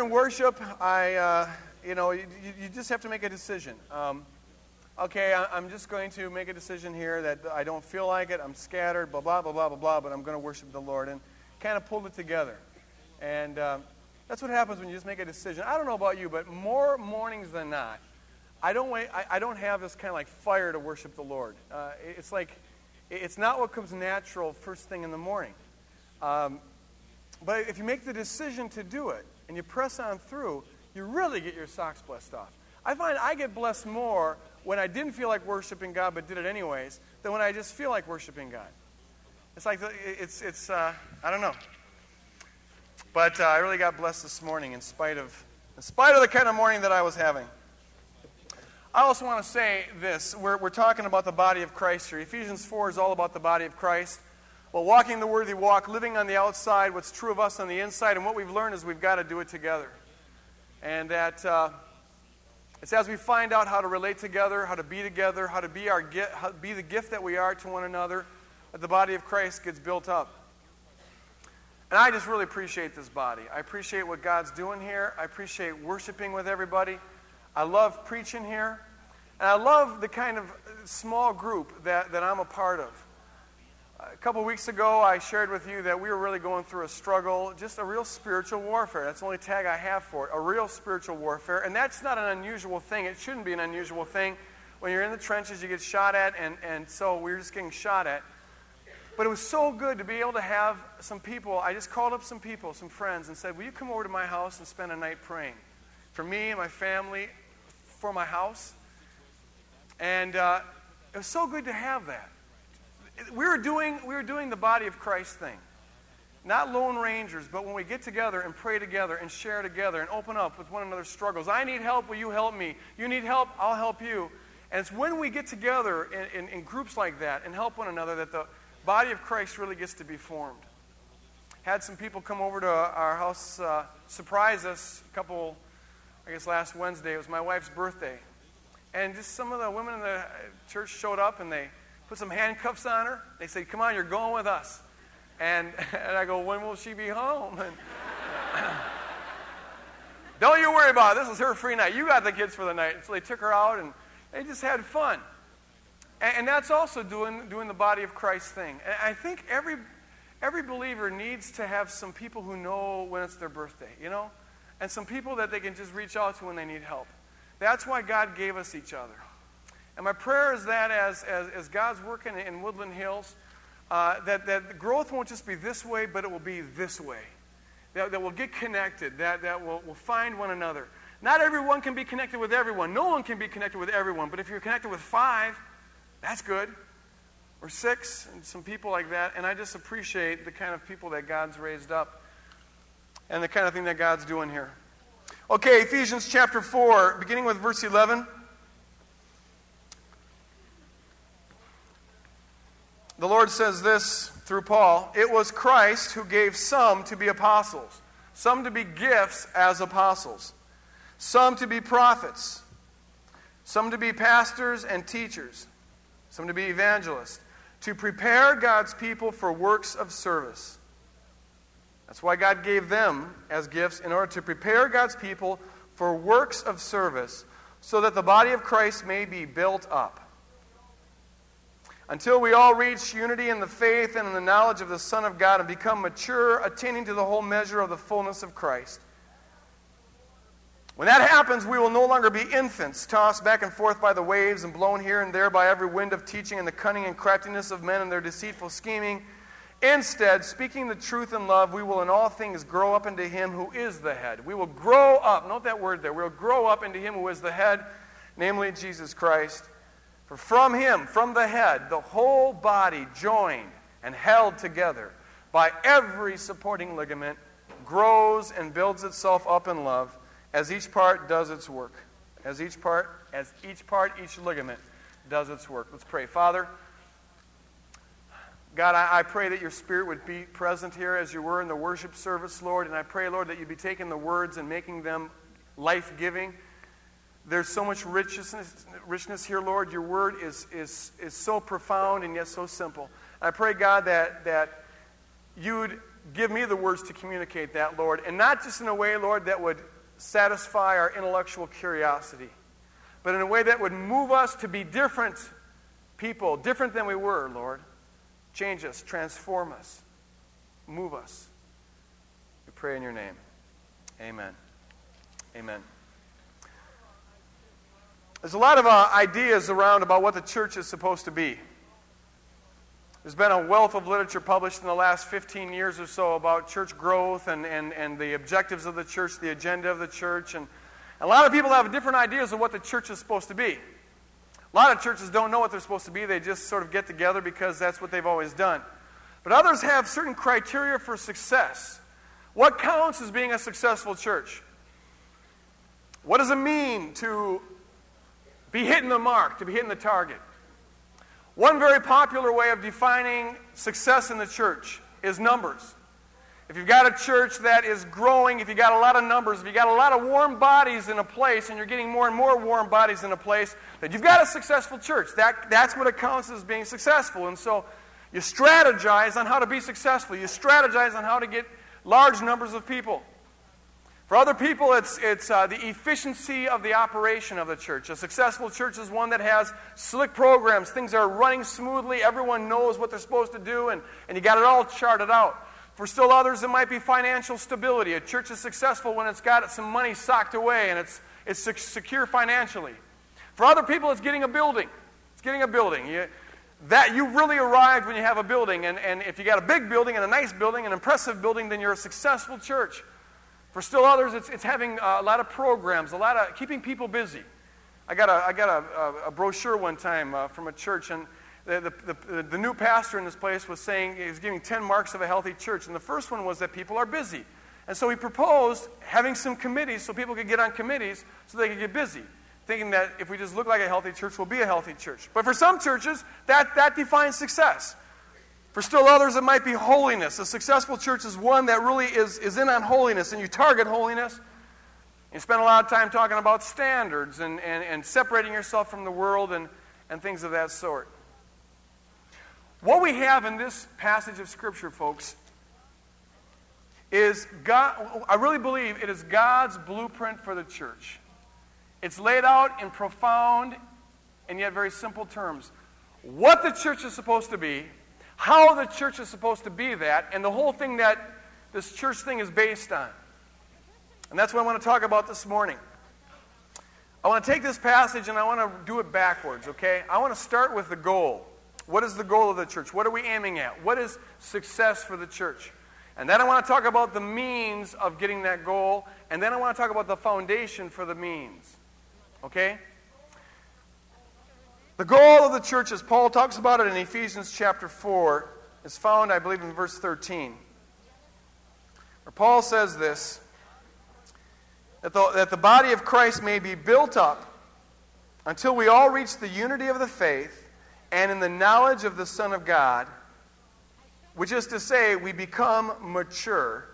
during worship, I, uh, you know, you, you just have to make a decision. Um, okay, I, I'm just going to make a decision here that I don't feel like it. I'm scattered, blah, blah, blah, blah, blah, blah, but I'm going to worship the Lord. And kind of pulled it together. And um, that's what happens when you just make a decision. I don't know about you, but more mornings than not, I don't, wait, I, I don't have this kind of like fire to worship the Lord. Uh, it's like, it's not what comes natural first thing in the morning. Um, but if you make the decision to do it and you press on through, you really get your socks blessed off. I find I get blessed more when I didn't feel like worshiping God but did it anyways than when I just feel like worshiping God. It's like, it's, it's uh, I don't know. But uh, I really got blessed this morning in spite of, in spite of the kind of morning that I was having. I also want to say this. We're, we're talking about the body of Christ here. Ephesians 4 is all about the body of Christ. Well, walking the worthy walk, living on the outside, what's true of us on the inside, and what we've learned is we've got to do it together. And that uh, it's as we find out how to relate together, how to be together, how to be, our, how, be the gift that we are to one another, that the body of Christ gets built up. And I just really appreciate this body. I appreciate what God's doing here. I appreciate worshiping with everybody. I love preaching here. And I love the kind of small group that, that I'm a part of. A couple weeks ago, I shared with you that we were really going through a struggle, just a real spiritual warfare. That's the only tag I have for it a real spiritual warfare. And that's not an unusual thing. It shouldn't be an unusual thing. When you're in the trenches, you get shot at, and, and so we were just getting shot at. But it was so good to be able to have some people. I just called up some people, some friends, and said, Will you come over to my house and spend a night praying? For me and my family, for my house. And uh, it was so good to have that. We were, doing, we were doing the body of Christ thing. Not lone rangers, but when we get together and pray together and share together and open up with one another's struggles. I need help, will you help me? You need help, I'll help you. And it's when we get together in, in, in groups like that and help one another that the body of Christ really gets to be formed. Had some people come over to our house, uh, surprise us a couple, I guess last Wednesday. It was my wife's birthday. And just some of the women in the church showed up and they put some handcuffs on her. They said, Come on, you're going with us. And, and I go, When will she be home? And, Don't you worry about it. This is her free night. You got the kids for the night. So they took her out and they just had fun. And, and that's also doing, doing the body of Christ thing. And I think every, every believer needs to have some people who know when it's their birthday, you know? And some people that they can just reach out to when they need help. That's why God gave us each other. And my prayer is that as, as, as God's working in Woodland Hills, uh, that, that growth won't just be this way, but it will be this way. That, that we'll get connected, that, that we'll, we'll find one another. Not everyone can be connected with everyone. No one can be connected with everyone. But if you're connected with five, that's good. Or six, and some people like that. And I just appreciate the kind of people that God's raised up and the kind of thing that God's doing here. Okay, Ephesians chapter 4, beginning with verse 11. The Lord says this through Paul It was Christ who gave some to be apostles, some to be gifts as apostles, some to be prophets, some to be pastors and teachers some to be evangelists, to prepare God's people for works of service. That's why God gave them as gifts in order to prepare God's people for works of service so that the body of Christ may be built up. Until we all reach unity in the faith and in the knowledge of the Son of God and become mature, attaining to the whole measure of the fullness of Christ. When that happens, we will no longer be infants, tossed back and forth by the waves and blown here and there by every wind of teaching and the cunning and craftiness of men and their deceitful scheming. Instead, speaking the truth in love, we will in all things grow up into Him who is the head. We will grow up, note that word there, we'll grow up into Him who is the head, namely Jesus Christ. For from Him, from the head, the whole body joined and held together by every supporting ligament grows and builds itself up in love as each part does its work. As each part, as each part, each ligament does its work. Let's pray. Father, God, I, I, pray that your Spirit would be present here as you were in the worship service, Lord. And I pray, Lord, that you'd be taking the words and making them life giving. There's so much richness, richness here, Lord. Your word is, is, is so profound and yet so simple. I pray, God, that, that you'd give me the words to communicate that, Lord, and not just in a way, Lord, that would satisfy our intellectual curiosity, but in a way that would move us to be different people, different than we were, Lord. Change us, transform us, move us. We pray in your name. Amen. Amen. There's a lot of uh, ideas around about what the church is supposed to be. There's been a wealth of literature published in the last 15 years or so about church growth and, and, and the objectives of the church, the agenda of the church. And a lot of people have different ideas of what the church is supposed to be. A lot of churches don't know what they're supposed to be, they just sort of get together because that's what they've always done. But others have certain criteria for success. What counts as being a successful church? What does it mean to be hitting the mark, to be hitting the target? One very popular way of defining success in the church is numbers. If you've got a church that is growing, if you've got a lot of numbers, if you've got a lot of warm bodies in a place and you're getting more and more warm bodies in a place, that you've got a successful church. That, that's what it counts as being successful. And so you strategize on how to be successful. You strategize on how to get large numbers of people. For other people, it's, it's uh, the efficiency of the operation of the church. A successful church is one that has slick programs. Things are running smoothly. Everyone knows what they're supposed to do, and, and you got it all charted out. For still others, it might be financial stability. A church is successful when it's got some money socked away and it's, it's secure financially. For other people, it's getting a building. It's getting a building. You, that you really arrived when you have a building. And, and if you got a big building and a nice building, an impressive building, then you're a successful church. For still others, it's, it's having a lot of programs, a lot of keeping people busy. I got a, I got a, a brochure one time uh, from a church, and the, the, the, the, new pastor in this place was saying he was giving 10 marks of a healthy church. And the first one was that people are busy. And so he proposed having some committees so people could get on committees so they could get busy, thinking that if we just look like a healthy church, we'll be a healthy church. But for some churches, that, that defines success. For still others, it might be holiness. A successful church is one that really is, is in on holiness, and you target holiness. You spend a lot of time talking about standards and, and, and separating yourself from the world and, and things of that sort. What we have in this passage of Scripture, folks, is God, I really believe it is God's blueprint for the church. It's laid out in profound and yet very simple terms. What the church is supposed to be, how the church is supposed to be that, and the whole thing that this church thing is based on. And that's what I want to talk about this morning. I want to take this passage and I want to do it backwards, okay? I want to start with the goal. What is the goal of the church? What are we aiming at? What is success for the church? And then I want to talk about the means of getting that goal. And then I want to talk about the foundation for the means. Okay? The goal of the church, as Paul talks about it in Ephesians chapter 4, is found, I believe, in verse 13. Where Paul says this that the, that the body of Christ may be built up until we all reach the unity of the faith and in the knowledge of the Son of God, which is to say, we become mature.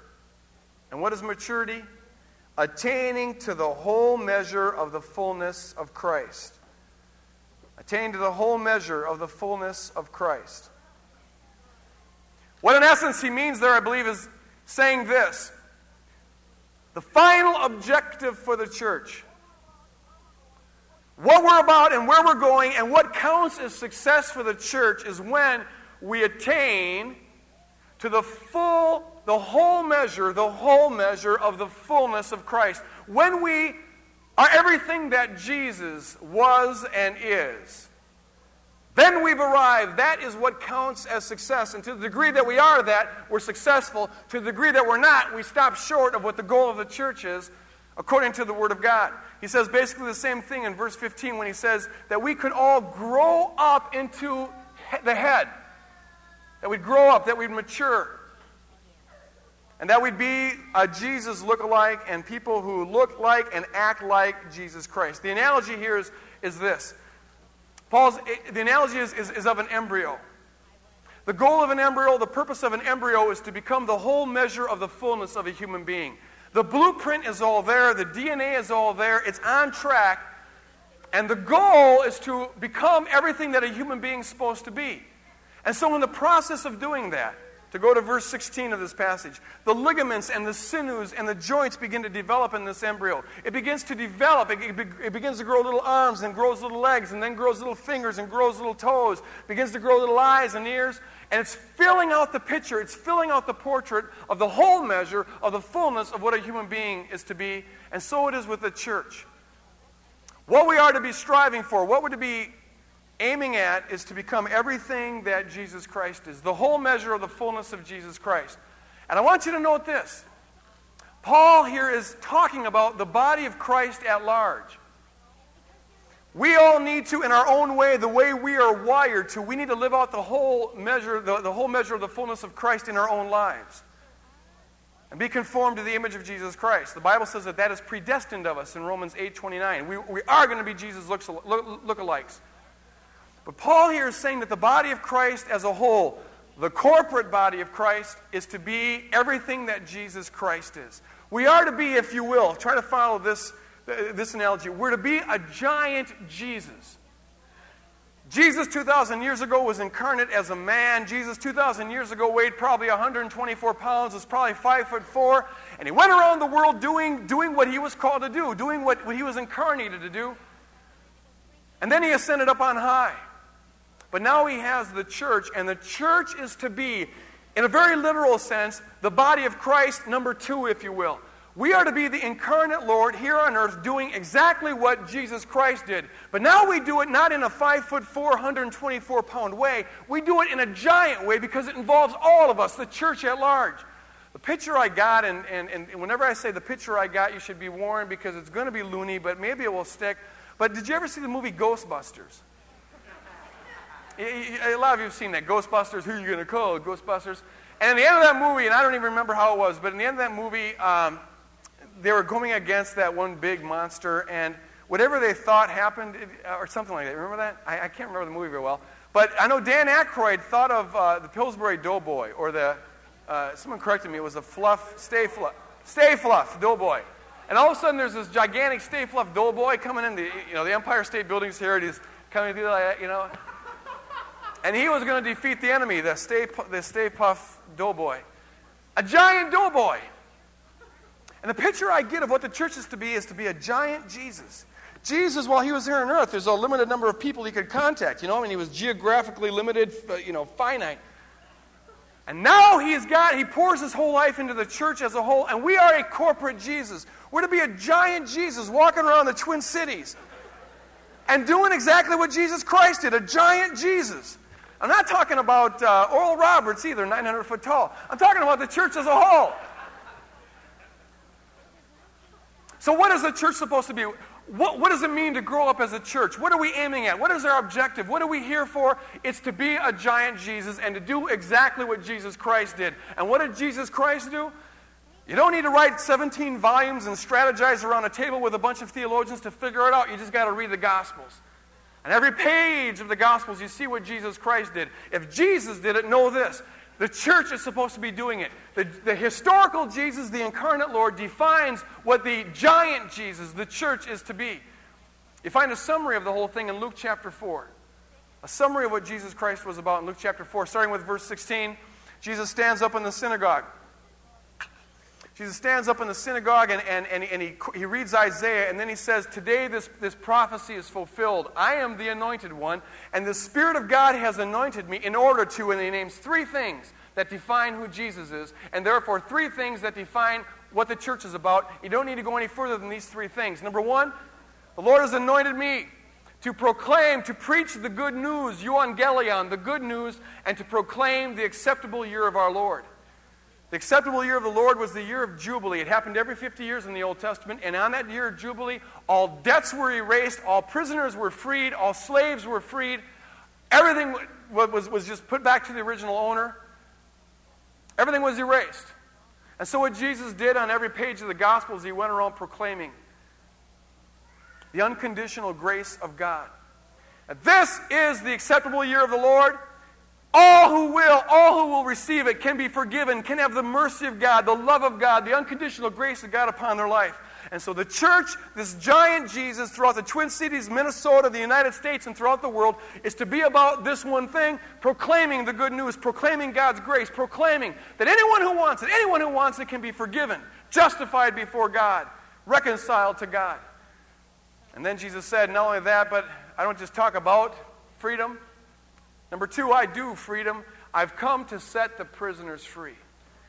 And what is maturity? Attaining to the whole measure of the fullness of Christ attain to the whole measure of the fullness of Christ. What, in essence, he means there, I believe, is saying this the final objective for the church, what we're about and where we're going, and what counts as success for the church is when we attain to the full, the whole measure, the whole measure of the fullness of Christ. When we everything that Jesus was and is. Then we've arrived. That is what counts as success. And to the degree that we are that, we're successful. To the degree that we're not, we stop short of what the goal of the church is, according to the Word of God. He says basically the same thing in verse 15 when he says that we could all grow up into the head, that we'd grow up, that we'd mature. And that we'd be a Jesus look-alike and people who look like and act like Jesus Christ. The analogy here is, is this. Paul's, the analogy is, is, is of an embryo. The goal of an embryo, the purpose of an embryo is to become the whole measure of the fullness of a human being. The blueprint is all there, the DNA is all there, it's on track, and the goal is to become everything that a human being is supposed to be. And so, in the process of doing that, to go to verse 16 of this passage. The ligaments and the sinews and the joints begin to develop in this embryo. It begins to develop. It, it, it, begins to grow little arms and grows little legs and then grows little fingers and grows little toes. Begins to grow little eyes and ears. And it's filling out the picture. It's filling out the portrait of the whole measure of the fullness of what a human being is to be. And so it is with the church. What we are to be striving for, what we're to be aiming at is to become everything that Jesus Christ is, the whole measure of the fullness of Jesus Christ. And I want you to note this Paul here is talking about the body of Christ at large. We all need to, in our own way, the way we are wired to, we need to live out the whole measure, the, the whole measure of the fullness of Christ in our own lives. And be conformed to the image of Jesus Christ. The Bible says that that is predestined of us in Romans 8 29. We, we are going to be Jesus looks, look, lookalikes. But Paul here is saying that the body of Christ as a whole, the corporate body of Christ, is to be everything that Jesus Christ is. We are to be, if you will, try to follow this, this analogy, we're to be a giant Jesus. Jesus 2,000 years ago was incarnate as a man. Jesus 2,000 years ago weighed probably 124 pounds, was probably 5 foot 4, and he went around the world doing, doing what he was called to do, doing what, what he was incarnated to do. And then he ascended up on high. But now he has the church, and the church is to be, in a very literal sense, the body of Christ, number two, if you will. We are to be the incarnate Lord here on earth doing exactly what Jesus Christ did. But now we do it not in a 5 foot 424 pound way. We do it in a giant way because it involves all of us, the church at large. The picture I got, and, and, and whenever I say the picture I got, you should be warned because it's going to be loony, but maybe it will stick. But did you ever see the movie Ghostbusters? A lot of you have seen that. Ghostbusters, who are you going to call? Ghostbusters. And in the end of that movie, and I don't even remember how it was, but in the end of that movie, um, they were going against that one big monster, and whatever they thought happened, or something like that. Remember that? I, I can't remember the movie very well. But I know Dan Aykroyd thought of uh, the Pillsbury Doughboy, or the, uh, someone corrected me, it was the Fluff, Stay Fluff, Stay Fluff Doughboy. And all of a sudden, there's this gigantic Stay Fluff Doughboy coming in. The, you know, the Empire State Building's here. And he's coming through like that, you know. And he was going to defeat the enemy, the Stay, the Stay Puff Doughboy. A giant doughboy. And the picture I get of what the church is to be is to be a giant Jesus. Jesus, while he was here on earth, there's a limited number of people he could contact. You know, I mean, he was geographically limited, you know, finite. And now he's got, he pours his whole life into the church as a whole, and we are a corporate Jesus. We're to be a giant Jesus walking around the Twin Cities and doing exactly what Jesus Christ did, a giant Jesus. I'm not talking about uh, Oral Roberts either, 900 foot tall. I'm talking about the church as a whole. So, what is the church supposed to be? What, what, does it mean to grow up as a church? What are we aiming at? What is our objective? What are we here for? It's to be a giant Jesus and to do exactly what Jesus Christ did. And what did Jesus Christ do? You don't need to write 17 volumes and strategize around a table with a bunch of theologians to figure it out. You just got to read the Gospels. On every page of the Gospels, you see what Jesus Christ did. If Jesus did it, know this. The church is supposed to be doing it. The, the historical Jesus, the incarnate Lord, defines what the giant Jesus, the church, is to be. You find a summary of the whole thing in Luke chapter 4. A summary of what Jesus Christ was about in Luke chapter 4, starting with verse 16. Jesus stands up in the synagogue. Jesus stands up in the synagogue and, and, and, and he, he reads Isaiah, and then he says, Today this, this prophecy is fulfilled. I am the anointed one, and the Spirit of God has anointed me in order to, and he names three things that define who Jesus is, and therefore three things that define what the church is about. You don't need to go any further than these three things. Number one, the Lord has anointed me to proclaim, to preach the good news, euangelion, the good news, and to proclaim the acceptable year of our Lord. The acceptable year of the Lord was the year of Jubilee. It happened every 50 years in the Old Testament. And on that year of Jubilee, all debts were erased, all prisoners were freed, all slaves were freed. Everything was, was just put back to the original owner. Everything was erased. And so, what Jesus did on every page of the Gospels, he went around proclaiming the unconditional grace of God. And this is the acceptable year of the Lord. All who will, all who will receive it can be forgiven, can have the mercy of God, the love of God, the unconditional grace of God upon their life. And so the church, this giant Jesus throughout the Twin Cities, Minnesota, the United States, and throughout the world, is to be about this one thing proclaiming the good news, proclaiming God's grace, proclaiming that anyone who wants it, anyone who wants it can be forgiven, justified before God, reconciled to God. And then Jesus said, not only that, but I don't just talk about freedom. Number two, I do freedom. I've come to set the prisoners free.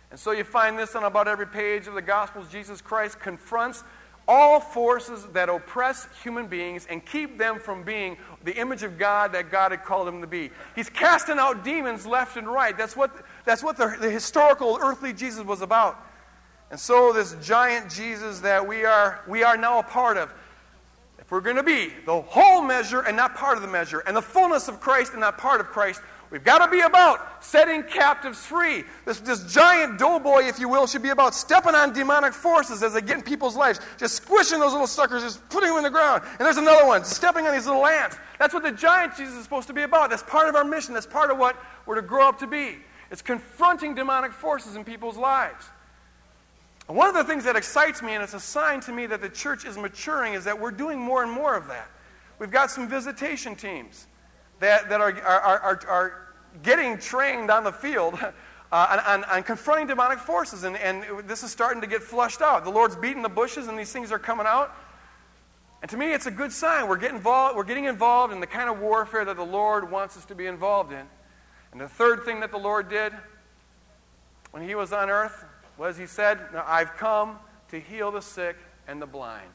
And so you find this on about every page of the Gospels. Jesus Christ confronts all forces that oppress human beings and keep them from being the image of God that God had called them to be. He's casting out demons left and right. That's what, that's what the, the historical earthly Jesus was about. And so, this giant Jesus that we are, we are now a part of, if we're going to be the whole measure and not part of the measure, and the fullness of Christ and not part of Christ, We've got to be about setting captives free. This, this giant doughboy, if you will, should be about stepping on demonic forces as they get in people's lives, just squishing those little suckers, just putting them in the ground. And there's another one, stepping on these little ants. That's what the giant Jesus is supposed to be about. That's part of our mission. That's part of what we're to grow up to be. It's confronting demonic forces in people's lives. And one of the things that excites me, and it's a sign to me that the church is maturing, is that we're doing more and more of that. We've got some visitation teams that, that are, are, are, are getting trained on the field uh, on, on, on, confronting demonic forces. And, and this is starting to get flushed out. The Lord's beating the bushes, and these things are coming out. And to me, it's a good sign. We're getting, involved, we're getting involved in the kind of warfare that the Lord wants us to be involved in. And the third thing that the Lord did when he was on earth was he said, now I've come to heal the sick and the blind.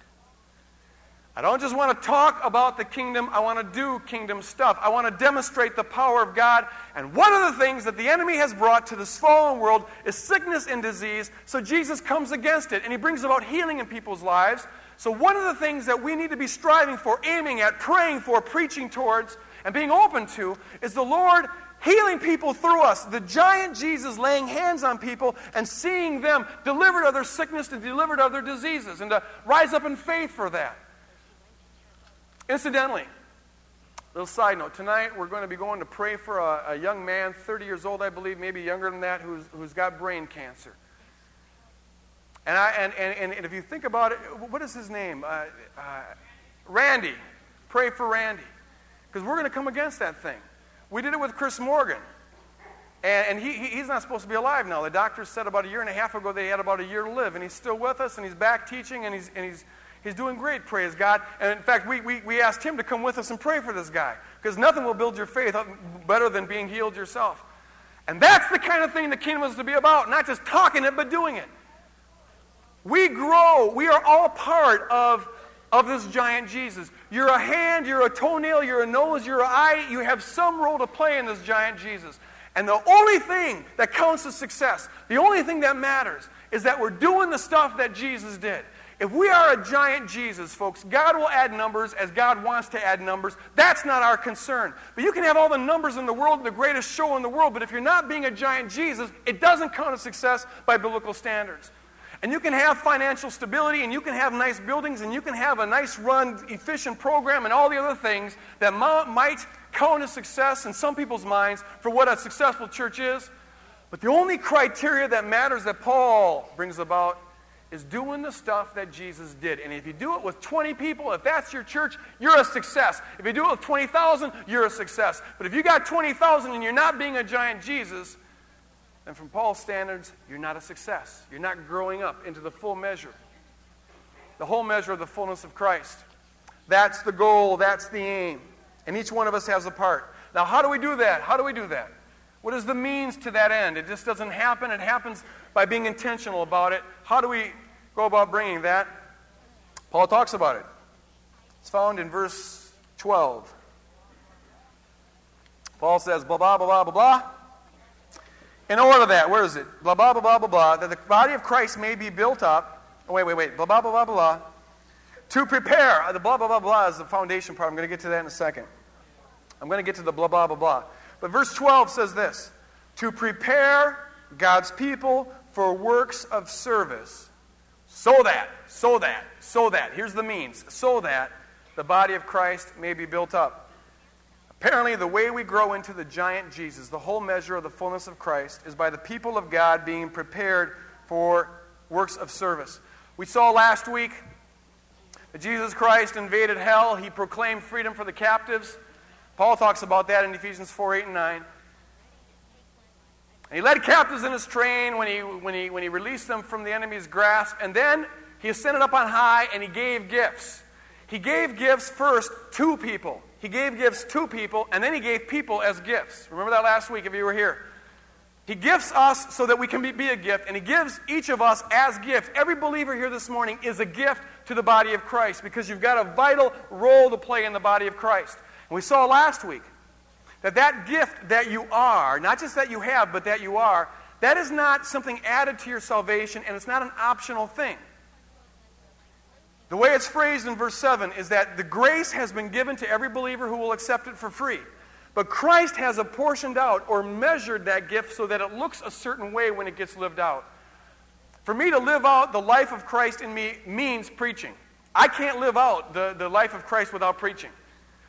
I don't just want to talk about the kingdom, I want to do kingdom stuff. I want to demonstrate the power of God. And one of the things that the enemy has brought to this fallen world is sickness and disease. So Jesus comes against it and he brings about healing in people's lives. So, one of the things that we need to be striving for, aiming at, praying for, preaching towards, and being open to is the Lord healing people through us. The giant Jesus laying hands on people and seeing them delivered of their sickness and delivered of their diseases, and to rise up in faith for that. Incidentally, little side note tonight we're going to be going to pray for a, a, young man 30 years old i believe maybe younger than that who's, who's got brain cancer. And, I, and, and, and if you think about it what is his name? Uh, uh, randy. Pray for randy. Because we're going to come against that thing we did it with chris morgan and, and he, he's not supposed to be alive now the doctors said about a year and a half ago they had about a year to live and he's still with us and he's back teaching and he's, and he's He's doing great, praise God. And in fact, we, we, we asked him to come with us and pray for this guy because nothing will build your faith better than being healed yourself. And that's the kind of thing the kingdom is to be about, not just talking it, but doing it. We grow. We are all part of, of this giant Jesus. You're a hand, you're a toenail, you're a nose, you're an eye. You have some role to play in this giant Jesus. And the only thing that counts as success, the only thing that matters, is that we're doing the stuff that Jesus did. If we are a giant Jesus, folks, God will add numbers as God wants to add numbers. That's not our concern. But you can have all the numbers in the world, the greatest show in the world, but if you're not being a giant Jesus, it doesn't count as success by biblical standards. And you can have financial stability, and you can have nice buildings, and you can have a nice run, efficient program, and all the other things that might count as success in some people's minds for what a successful church is. But the only criteria that matters that Paul brings about is doing the stuff that Jesus did. And if you do it with 20 people, if that's your church, you're a success. If you do it with 20,000, you're a success. But if you got 20,000 and you're not being a giant Jesus, then from Paul's standards, you're not a success. You're not growing up into the full measure, the whole measure of the fullness of Christ. That's the goal, that's the aim. And each one of us has a part. Now, how do we do that? How do we do that? What is the means to that end? It just doesn't happen. It happens by being intentional about it. How do we go about bringing that? Paul talks about it. It's found in verse 12. Paul says, blah, blah, blah, blah, blah, blah. In order that, where is it? Blah, blah, blah, blah, blah, blah, that the body of Christ may be built up. Oh, wait, wait, wait. Blah, blah, blah, blah, blah. To prepare. The blah, blah, blah, blah is the foundation part. I'm going to get to that in a second. I'm going to get to the blah, blah, blah, blah. But verse 12 says this To prepare God's people for works of service so that, so that, so that, here's the means, so that the body of Christ may be built up. Apparently, the way we grow into the giant Jesus, the whole measure of the fullness of Christ, is by the people of God being prepared for works of service. We saw last week that Jesus Christ invaded hell. He proclaimed freedom for the captives. Paul talks about that in Ephesians 4 8 and 9. And he led captives in his train when he, when, he, when he released them from the enemy's grasp. And then he ascended up on high and he gave gifts. He gave gifts first to people. He gave gifts to people, and then he gave people as gifts. Remember that last week if you were here. He gifts us so that we can be, be, a gift, and He gives each of us as gifts. Every believer here this morning is a gift to the body of Christ because you've got a vital role to play in the body of Christ. And we saw last week that that gift that you are, not just that you have, but that you are, that is not something added to your salvation, and it's not an optional thing. The way it's phrased in verse 7 is that the grace has been given to every believer who will accept it for free. But Christ has apportioned out or measured that gift so that it looks a certain way when it gets lived out. For me to live out the life of Christ in me means preaching. I can't live out the, the life of Christ without preaching.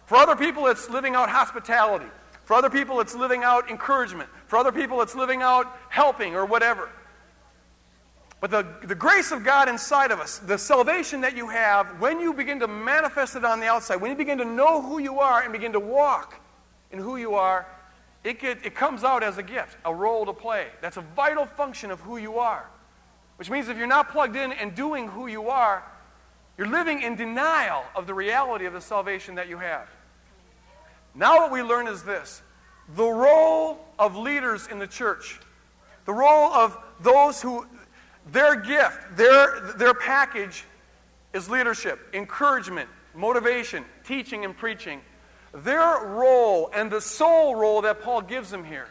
For other people, it's living out hospitality. For other people, it's living out encouragement. For other people, it's living out helping or whatever. But the, the grace of God inside of us, the salvation that you have, when you begin to manifest it on the outside, when you begin to know who you are and begin to walk in who you are, it, get, it comes out as a gift, a role to play. That's a vital function of who you are. Which means if you're not plugged in and doing who you are, you're living in denial of the reality of the salvation that you have. Now, what we learn is this the role of leaders in the church, the role of those who, their gift, their, their package is leadership, encouragement, motivation, teaching, and preaching. Their role and the sole role that Paul gives them here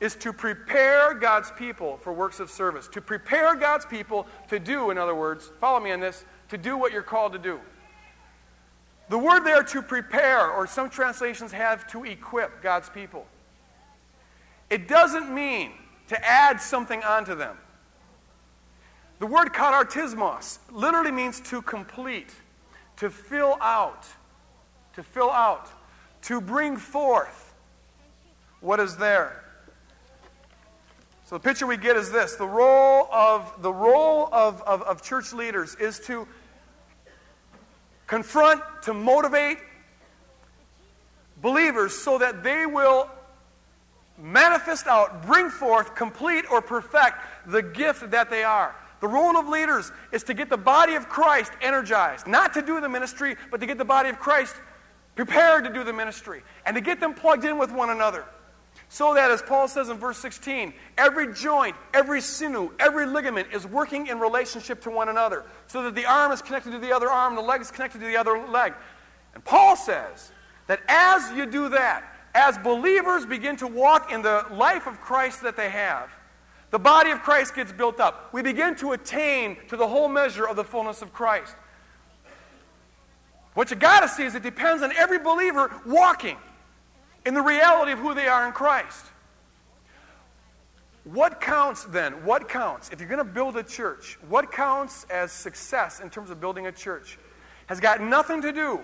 is to prepare God's people for works of service. To prepare God's people to do, in other words, follow me on this, to do what you're called to do. The word there to prepare, or some translations have to equip God's people. It doesn't mean to add something onto them. The word katartismos literally means to complete, to fill out, to fill out, to bring forth what is there. So the picture we get is this the role of the role of, of, of church leaders is to confront, to motivate believers so that they will manifest out, bring forth, complete, or perfect the gift that they are. The role of leaders is to get the body of Christ energized, not to do the ministry, but to get the body of Christ prepared to do the ministry and to get them plugged in with one another. So that, as Paul says in verse 16, every joint, every sinew, every ligament is working in relationship to one another. So that the arm is connected to the other arm, the leg is connected to the other leg. And Paul says that as you do that, as believers begin to walk in the life of Christ that they have, the body of Christ gets built up. We begin to attain to the whole measure of the fullness of Christ. What you got to see is it depends on every believer walking in the reality of who they are in Christ. What counts then? What counts? If you're going to build a church, what counts as success in terms of building a church? Has got nothing to do,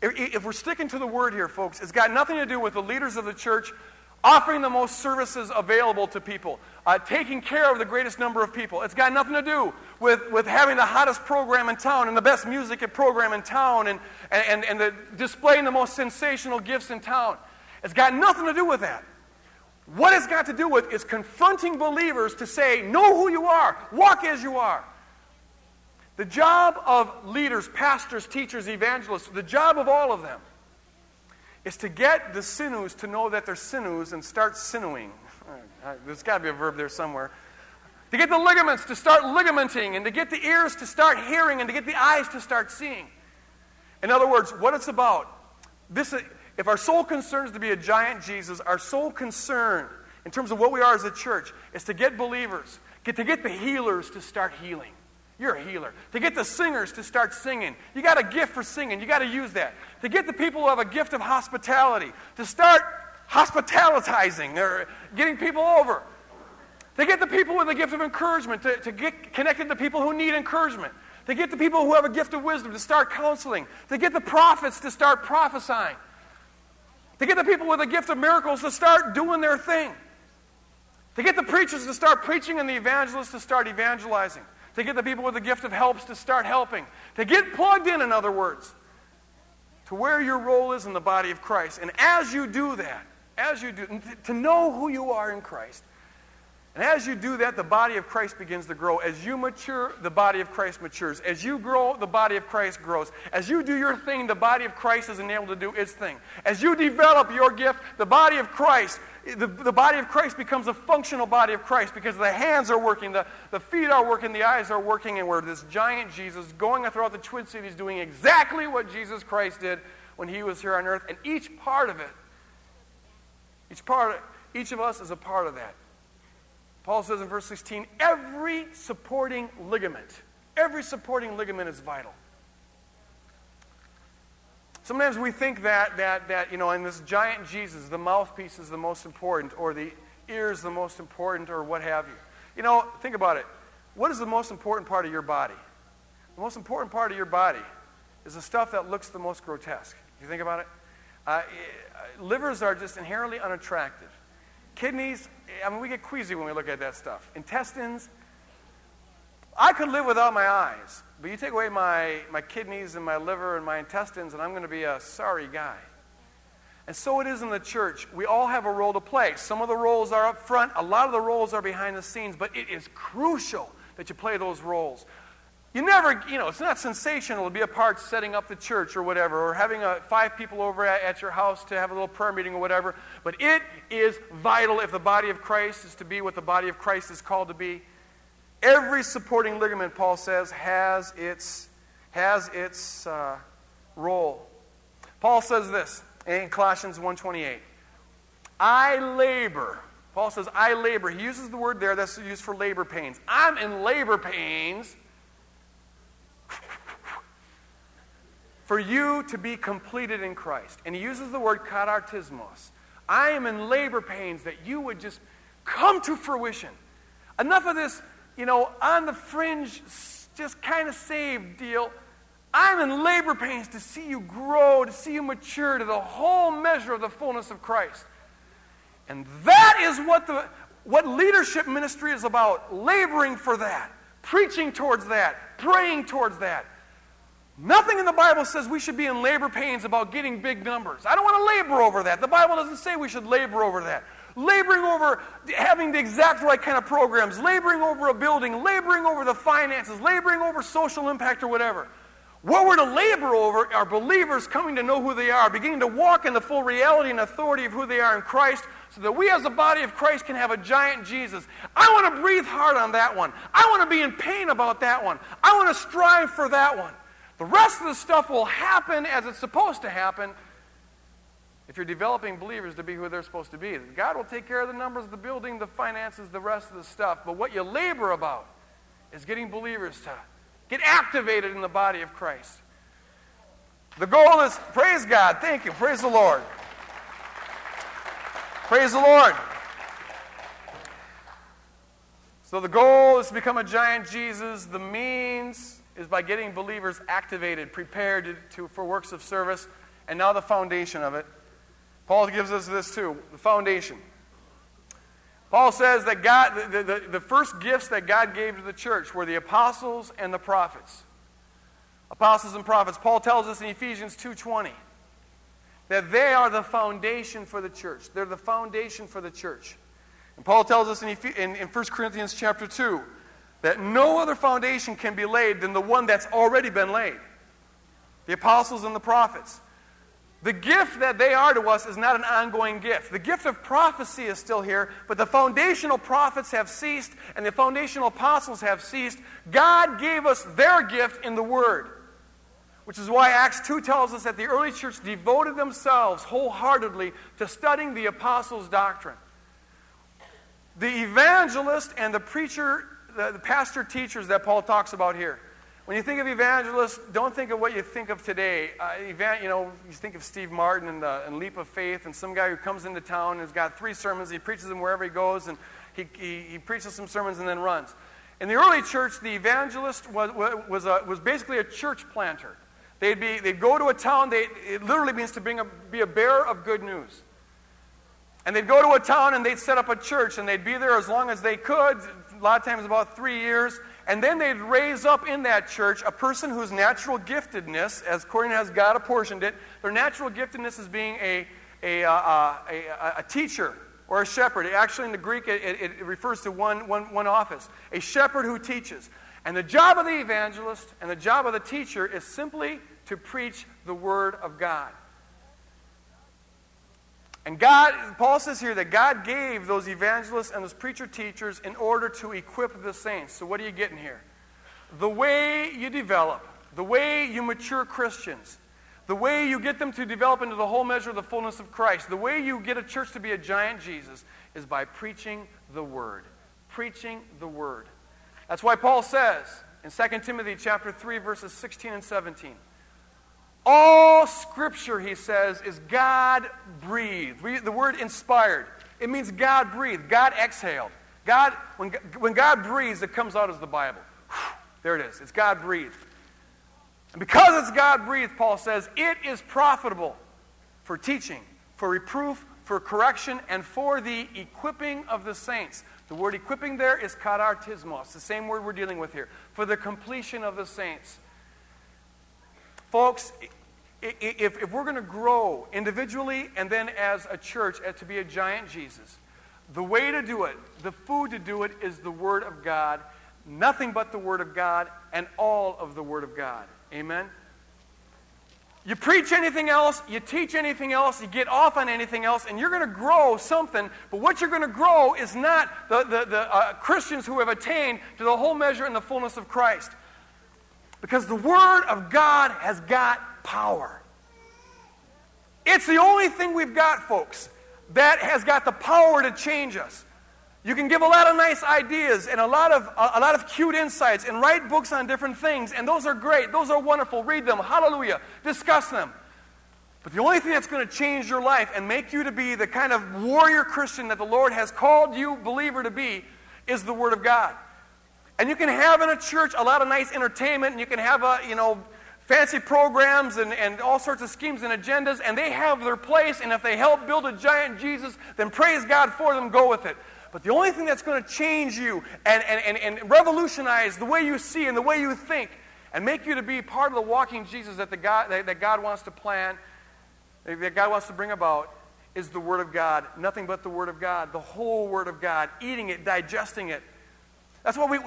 if, if we're sticking to the word here, folks, it's got nothing to do with the leaders of the church offering the most services available to people, uh, taking care of the greatest number of people. It's got nothing to do with, with having the hottest program in town and the best music program in town and, and, and the, displaying the most sensational gifts in town. It's got nothing to do with that. What it's got to do with is confronting believers to say, know who you are, walk as you are. The job of leaders, pastors, teachers, evangelists, the job of all of them is to get the sinews to know that they're sinews and start sinewing. There's got to be a verb there somewhere. To get the ligaments to start ligamenting, and to get the ears to start hearing, and to get the eyes to start seeing. In other words, what it's about, this, if our sole concern is to be a giant Jesus, our sole concern in terms of what we are as a church is to get believers, get to get the healers to start healing. You're a healer. To get the singers to start singing. You got a gift for singing. You got to use that. To get the people who have a gift of hospitality to start hospitalizing or getting people over. To get the people with a gift of encouragement to, to get connected to people who need encouragement. To get the people who have a gift of wisdom to start counseling. To get the prophets to start prophesying to get the people with the gift of miracles to start doing their thing, to get the preachers to start preaching and the evangelists to start evangelizing, to get the people with the gift of helps to start helping, to get plugged in, in other words, to where your role is in the body of Christ. And as you do that, as you do, to know who you are in Christ, and as you do that, the body of Christ begins to grow. As you mature, the body of Christ matures. As you grow, the body of Christ grows. As you do your thing, the body of Christ is enabled to do its thing. As you develop your gift, the body of Christ, the, the body of Christ becomes a functional body of Christ because the hands are working, the, the feet are working, the eyes are working, and we're this giant Jesus going throughout the Twin Cities doing exactly what Jesus Christ did when he was here on earth. And each part of it, each part, each of us is a part of that. Paul says in verse 16, every supporting ligament, every supporting ligament is vital. Sometimes we think that, that, that, you know, in this giant Jesus, the mouthpiece is the most important, or the ear is the most important, or what have you. You know, think about it. What is the most important part of your body? The most important part of your body is the stuff that looks the most grotesque. You think about it? Uh, livers are just inherently unattractive. Kidneys, I mean, we get queasy when we look at that stuff. Intestines, I could live without my eyes, but you take away my, my kidneys and my liver and my intestines, and I'm going to be a sorry guy. And so it is in the church. We all have a role to play. Some of the roles are up front, a lot of the roles are behind the scenes, but it is crucial that you play those roles. You never, you know, it's not sensational to be a part setting up the church or whatever, or having a, five people over at, at, your house to have a little prayer meeting or whatever. But it is vital if the body of Christ is to be what the body of Christ is called to be. Every supporting ligament, Paul says, has its, has its uh, role. Paul says this in Colossians 1.28. I labor. Paul says, I labor. He uses the word there that's used for labor pains. I'm in labor pains for you to be completed in Christ. And he uses the word katartismos. I am in labor pains that you would just come to fruition. Enough of this, you know, on the fringe, just kind of saved deal. I'm in labor pains to see you grow, to see you mature to the whole measure of the fullness of Christ. And that is what the what leadership ministry is about, laboring for that, preaching towards that, praying towards that. Nothing in the Bible says we should be in labor pains about getting big numbers. I don't want to labor over that. The Bible doesn't say we should labor over that. Laboring over having the exact right kind of programs, laboring over a building, laboring over the finances, laboring over social impact or whatever. What we're to labor over are believers coming to know who they are, beginning to walk in the full reality and authority of who they are in Christ, so that we as a body of Christ can have a giant Jesus. I want to breathe hard on that one. I want to be in pain about that one. I want to strive for that one. The rest of the stuff will happen as it's supposed to happen if you're developing believers to be who they're supposed to be. God will take care of the numbers, the building, the finances, the rest of the stuff. But what you labor about is getting believers to get activated in the body of Christ. The goal is praise God. Thank you. Praise the Lord. Praise the Lord. So the goal is to become a giant Jesus. The means is by getting believers activated, prepared to, to, for works of service, and now the foundation of it. Paul gives us this too the foundation. Paul says that God, the, the, the first gifts that God gave to the church were the apostles and the prophets. Apostles and prophets. Paul tells us in Ephesians 2:20 that they are the foundation for the church. They're the foundation for the church. And Paul tells us in, in, in 1 Corinthians chapter 2 that no other foundation can be laid than the one that's already been laid the apostles and the prophets. The gift that they are to us is not an ongoing gift. The gift of prophecy is still here, but the foundational prophets have ceased and the foundational apostles have ceased. God gave us their gift in the Word, which is why Acts 2 tells us that the early church devoted themselves wholeheartedly to studying the apostles' doctrine. The evangelist and the preacher the, the pastor teachers that Paul talks about here. When you think of evangelists, don't think of what you think of today. Uh, you know, you think of Steve Martin and, the, and Leap of Faith, and some guy who comes into town and has got three sermons. He preaches them wherever he goes, and he, he, he preaches some sermons and then runs. In the early church, the evangelist was, was, a, was basically a church planter. They'd, be, they'd go to a town, they, it literally means to bring a, be a bearer of good news. And they'd go to a town and they'd set up a church and they'd be there as long as they could, a lot of times about three years, and then they'd raise up in that church a person whose natural giftedness, as according as God apportioned it, their natural giftedness is being a, a, uh, uh, a, a, teacher or a shepherd. Actually, in the Greek, it, it, it refers to one, one, one office a shepherd who teaches. And the job of the evangelist and the job of the teacher is simply to preach the Word of God. And God, Paul says here that God gave those evangelists and those preacher teachers in order to equip the saints. So, what are you getting here? The way you develop, the way you mature Christians, the way you get them to develop into the whole measure of the fullness of Christ, the way you get a church to be a giant Jesus is by preaching the Word. Preaching the Word. That's why Paul says in 2 Timothy chapter 3, verses 16 and 17. All scripture, he says, is God breathed. the word inspired, it means God breathed, God exhaled. God, when, when God breathes, it comes out as the Bible. There it is. It's God breathed. And because it's God breathed, Paul says, it is profitable for teaching, for reproof, for correction, and for the equipping of the saints. The word equipping there is katartismos, the same word we're dealing with here, for the completion of the saints. Folks, if, if we're going to grow individually and then as a church to be a giant Jesus, the way to do it, the food to do it, is the Word of God. Nothing but the Word of God and all of the Word of God. Amen? You preach anything else, you teach anything else, you get off on anything else, and you're going to grow something. But what you're going to grow is not the, the, the uh, Christians who have attained to the whole measure and the fullness of Christ. Because the Word of God has got power. It's the only thing we've got, folks, that has got the power to change us. You can give a lot of nice ideas and a lot of, a, a lot of cute insights and write books on different things, and those are great. Those are wonderful. Read them. Hallelujah. Discuss them. But the only thing that's going to change your life and make you to be the kind of warrior Christian that the Lord has called you, believer, to be is the Word of God. And you can have in a church a lot of nice entertainment, and you can have a, you know, fancy programs and, and all sorts of schemes and agendas, and they have their place, and if they help build a giant Jesus, then praise God for them, go with it. But the only thing that's going to change you and, and, and, and revolutionize the way you see and the way you think and make you to be part of the walking Jesus that, the God, that, that God wants to plan, that God wants to bring about, is the Word of God. Nothing but the Word of God, the whole Word of God, eating it, digesting it. That's what we,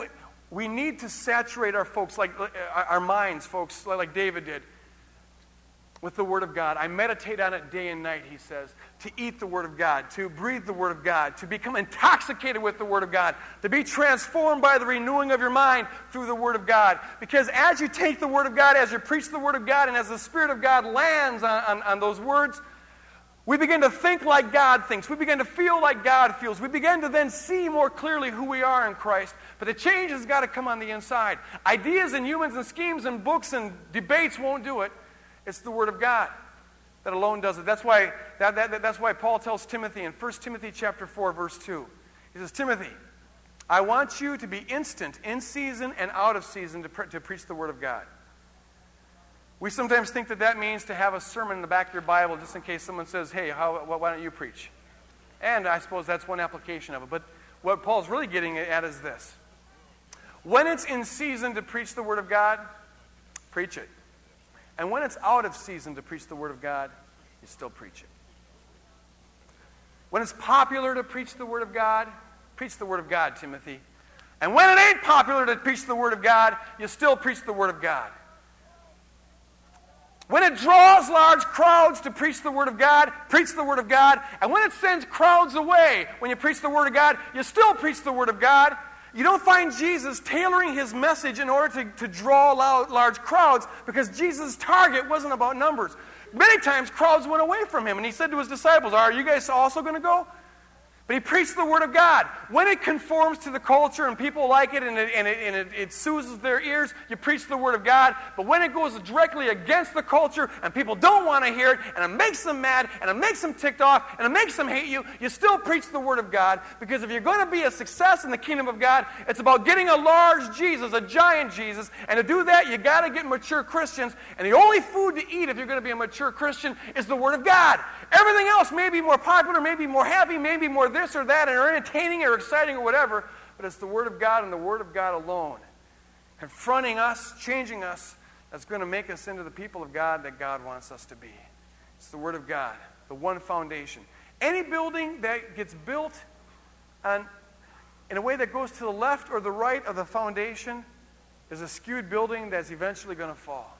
we need to saturate our folks, like uh, our minds, folks, like David did, with the Word of God. I meditate on it day and night, he says, to eat the Word of God, to breathe the Word of God, to become intoxicated with the Word of God, to be transformed by the renewing of your mind through the Word of God. Because as you take the Word of God, as you preach the Word of God, and as the Spirit of God lands on, on, on those words, we begin to think like God thinks. We begin to feel like God feels. We begin to then see more clearly who we are in Christ. But the change has got to come on the inside. Ideas and humans and schemes and books and debates won't do it. It's the Word of God that alone does it. That's why, that, that, that's why Paul tells Timothy in 1 Timothy chapter 4, verse 2. He says, Timothy, I want you to be instant, in season and out of season, to, pre- to preach the Word of God. We sometimes think that that means to have a sermon in the back of your Bible just in case someone says, hey, how, why don't you preach? And I suppose that's one application of it. But what Paul's really getting at is this when it's in season to preach the Word of God, preach it. And when it's out of season to preach the Word of God, you still preach it. When it's popular to preach the Word of God, preach the Word of God, Timothy. And when it ain't popular to preach the Word of God, you still preach the Word of God. When it draws large crowds to preach the Word of God, preach the Word of God. And when it sends crowds away, when you preach the Word of God, you still preach the Word of God. You don't find Jesus tailoring his message in order to, to draw large crowds because Jesus' target wasn't about numbers. Many times crowds went away from him and he said to his disciples, Are you guys also going to go? But he preached the Word of God. When it conforms to the culture and people like it and, it, and, it, and it, it, soothes their ears, you preach the Word of God. But when it goes directly against the culture and people don't want to hear it and it makes them mad and it makes them ticked off and it makes them hate you, you still preach the Word of God. Because if you're going to be a success in the kingdom of God, it's about getting a large Jesus, a giant Jesus. And to do that, you got to get mature Christians. And the only food to eat if you're going to be a mature Christian is the Word of God. Everything else may be more popular, maybe more happy, maybe more this or that, and are entertaining or exciting or whatever, but it's the Word of God and the Word of God alone confronting us, changing us, that's going to make us into the people of God that God wants us to be. It's the Word of God, the one foundation. Any building that gets built on, in a way that goes to the left or the right of the foundation is a skewed building that's eventually going to fall.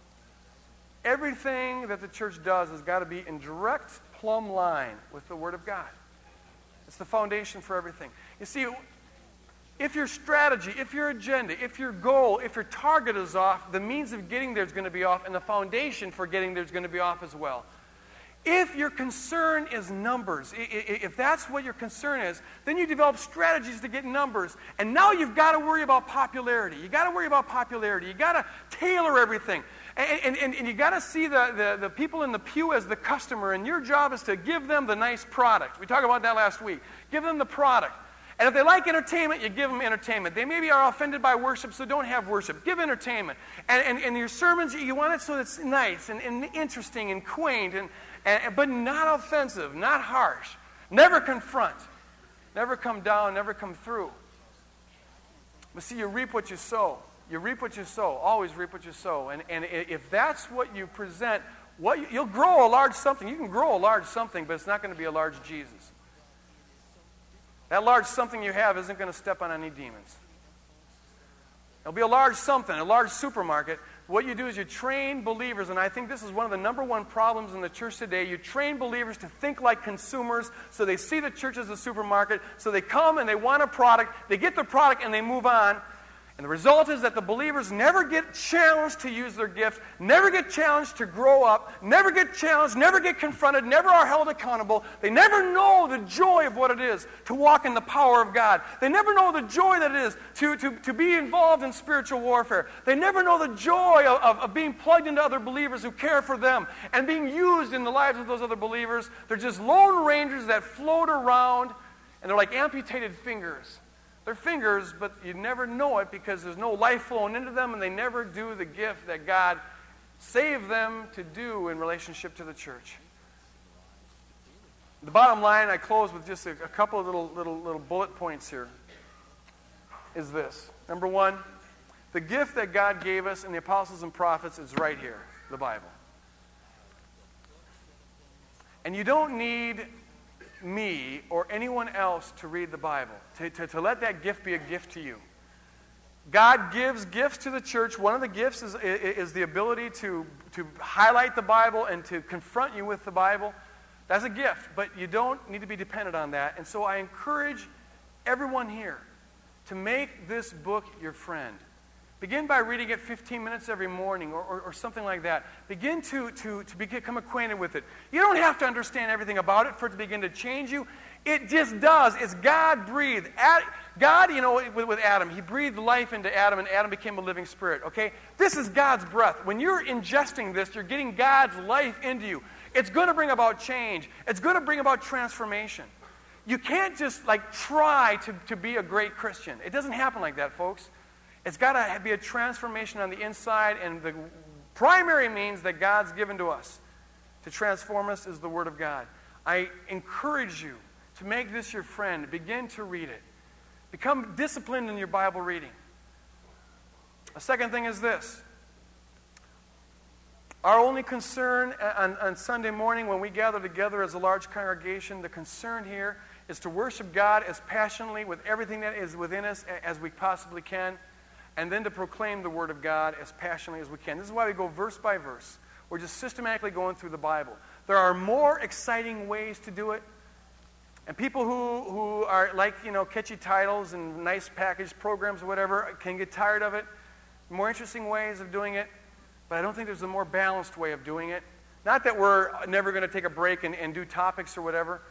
Everything that the church does has got to be in direct plumb line with the Word of God. It's the foundation for everything. You see, if your strategy, if your agenda, if your goal, if your target is off, the means of getting there is going to be off, and the foundation for getting there is going to be off as well. If your concern is numbers, if that's what your concern is, then you develop strategies to get numbers. And now you've got to worry about popularity. You've got to worry about popularity. You've got to tailor everything. And, and, and you got to see the, the, the people in the pew as the customer, and your job is to give them the nice product. We talked about that last week. Give them the product. And if they like entertainment, you give them entertainment. They maybe are offended by worship, so don't have worship. Give entertainment. And, and, and your sermons, you want it so it's nice and, and interesting and quaint, and, and, but not offensive, not harsh. Never confront. Never come down, never come through. But see, you reap what you sow. You reap what you sow. Always reap what you sow. And, and if that's what you present, what you, you'll grow a large something. You can grow a large something, but it's not going to be a large Jesus. That large something you have isn't going to step on any demons. It'll be a large something, a large supermarket. What you do is you train believers, and I think this is one of the number one problems in the church today. You train believers to think like consumers, so they see the church as a supermarket, so they come and they want a product, they get the product, and they move on. And the result is that the believers never get challenged to use their gift, never get challenged to grow up, never get challenged, never get confronted, never are held accountable. They never know the joy of what it is to walk in the power of God. They never know the joy that it is to, to, to be involved in spiritual warfare. They never know the joy of, of, of being plugged into other believers who care for them and being used in the lives of those other believers. They're just lone rangers that float around, and they're like amputated fingers they're fingers, but you never know it because there's no life flowing into them and they never do the gift that God saved them to do in relationship to the church. The bottom line, I close with just a, a couple of little, little, little bullet points here, is this. Number one, the gift that God gave us in the apostles and prophets is right here, the Bible. And you don't need me or anyone else to read the Bible, to, to, to let that gift be a gift to you. God gives gifts to the church. One of the gifts is, is the ability to, to highlight the Bible and to confront you with the Bible. That's a gift, but you don't need to be dependent on that. And so I encourage everyone here to make this book your friend. Begin by reading it 15 minutes every morning or, or, or, something like that. Begin to, to, to become acquainted with it. You don't have to understand everything about it for it to begin to change you. It just does. It's God breathed. God, you know, with, with Adam, he breathed life into Adam and Adam became a living spirit, okay? This is God's breath. When you're ingesting this, you're getting God's life into you. It's going to bring about change, it's going to bring about transformation. You can't just like try to, to be a great Christian. It doesn't happen like that, folks. It's got to be a transformation on the inside, and the primary means that God's given to us to transform us is the Word of God. I encourage you to make this your friend. Begin to read it. Become disciplined in your Bible reading. A second thing is this. Our only concern on, on Sunday morning when we gather together as a large congregation, the concern here is to worship God as passionately with everything that is within us as we possibly can and then to proclaim the Word of God as passionately as we can. This is why we go verse by verse. We're just systematically going through the Bible. There are more exciting ways to do it. And people who, who are like, you know, catchy titles and nice packaged programs or whatever can get tired of it. More interesting ways of doing it. But I don't think there's a more balanced way of doing it. Not that we're never going to take a break and, and do topics or whatever.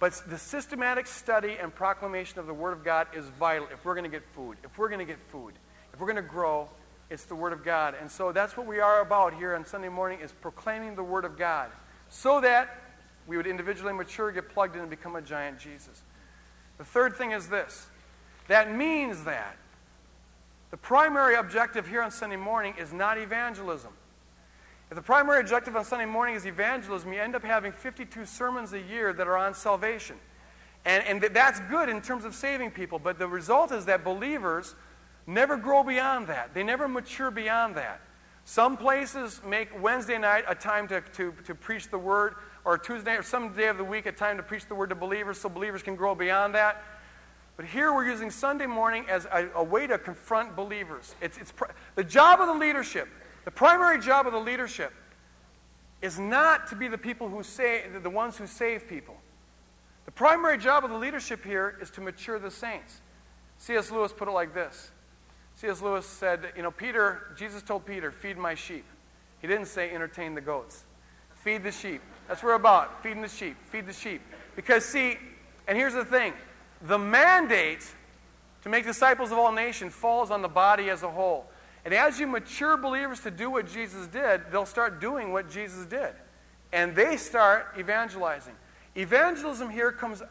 But the systematic study and proclamation of the Word of God is vital if we're going to get food. If we're going to get food, if we're going to grow, it's the Word of God. And so that's what we are about here on Sunday morning is proclaiming the Word of God so that we would individually mature, get plugged in, and become a giant Jesus. The third thing is this. That means that the primary objective here on Sunday morning is not evangelism. If the primary objective on Sunday morning is evangelism, you end up having 52 sermons a year that are on salvation. And, and that's good in terms of saving people, but the result is that believers never grow beyond that. They never mature beyond that. Some places make Wednesday night a time to, to, to preach the word, or Tuesday or some day of the week a time to preach the word to believers so believers can grow beyond that. But here we're using Sunday morning as a, a way to confront believers. It's, it's pr- the job of the leadership, the primary job of the leadership, is not to be the people who say, the ones who save people. The primary job of the leadership here is to mature the saints. C.S. Lewis put it like this C.S. Lewis said, You know, Peter, Jesus told Peter, feed my sheep. He didn't say entertain the goats. Feed the sheep. That's what we're about. Feeding the sheep. Feed the sheep. Because, see, and here's the thing the mandate to make disciples of all nations falls on the body as a whole. And as you mature believers to do what Jesus did, they'll start doing what Jesus did. And they start evangelizing. Evangelism here comes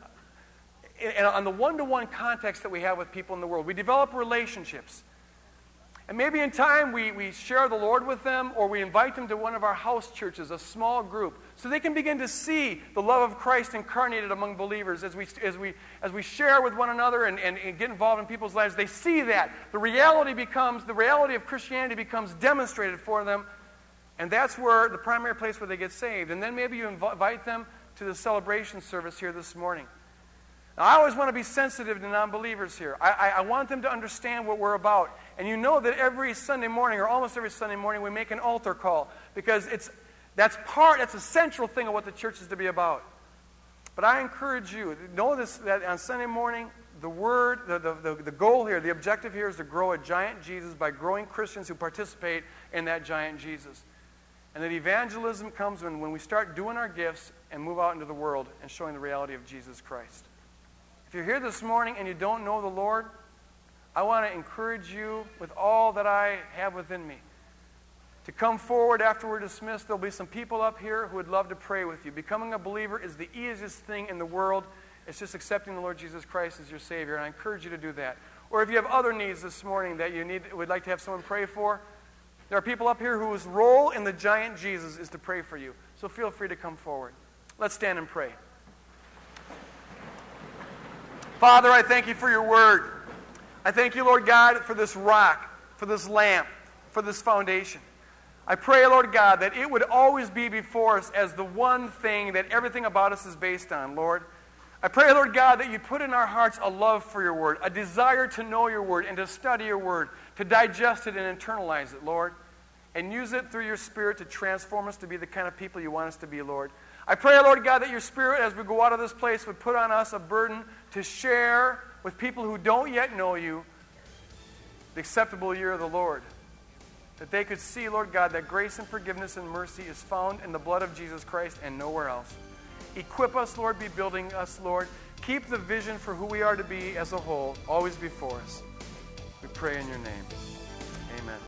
on the one to one context that we have with people in the world. We develop relationships. And maybe in time we, we share the Lord with them or we invite them to one of our house churches, a small group, so they can begin to see the love of Christ incarnated among believers as we, as we, as we share with one another and, and, and get involved in people's lives. They see that. The reality becomes, the reality of Christianity becomes demonstrated for them. And that's where the primary place where they get saved. And then maybe you invite them to the celebration service here this morning. Now, I always want to be sensitive to non believers here. I, I, I, want them to understand what we're about. And you know that every Sunday morning, or almost every Sunday morning, we make an altar call because it's, that's part, that's a central thing of what the church is to be about. But I encourage you, know this, that on Sunday morning, the word, the, the, the, the goal here, the objective here is to grow a giant Jesus by growing Christians who participate in that giant Jesus. And that evangelism comes when, when we start doing our gifts and move out into the world and showing the reality of Jesus Christ. If you're here this morning and you don't know the Lord, I want to encourage you with all that I have within me to come forward after we're dismissed. There'll be some people up here who would love to pray with you. Becoming a believer is the easiest thing in the world. It's just accepting the Lord Jesus Christ as your Savior, and I encourage you to do that. Or if you have other needs this morning that you need, would like to have someone pray for, there are people up here whose role in the giant Jesus is to pray for you. So feel free to come forward. Let's stand and pray. Father, I thank you for your word. I thank you, Lord God, for this rock, for this lamp, for this foundation. I pray, Lord God, that it would always be before us as the one thing that everything about us is based on, Lord. I pray, Lord God, that you put in our hearts a love for your word, a desire to know your word and to study your word, to digest it and internalize it, Lord, and use it through your spirit to transform us to be the kind of people you want us to be, Lord. I pray, Lord God, that your spirit, as we go out of this place, would put on us a burden to share with people who don't yet know you the acceptable year of the Lord. That they could see, Lord God, that grace and forgiveness and mercy is found in the blood of Jesus Christ and nowhere else. Equip us, Lord, be building us, Lord. Keep the vision for who we are to be as a whole always before us. We pray in your name. Amen.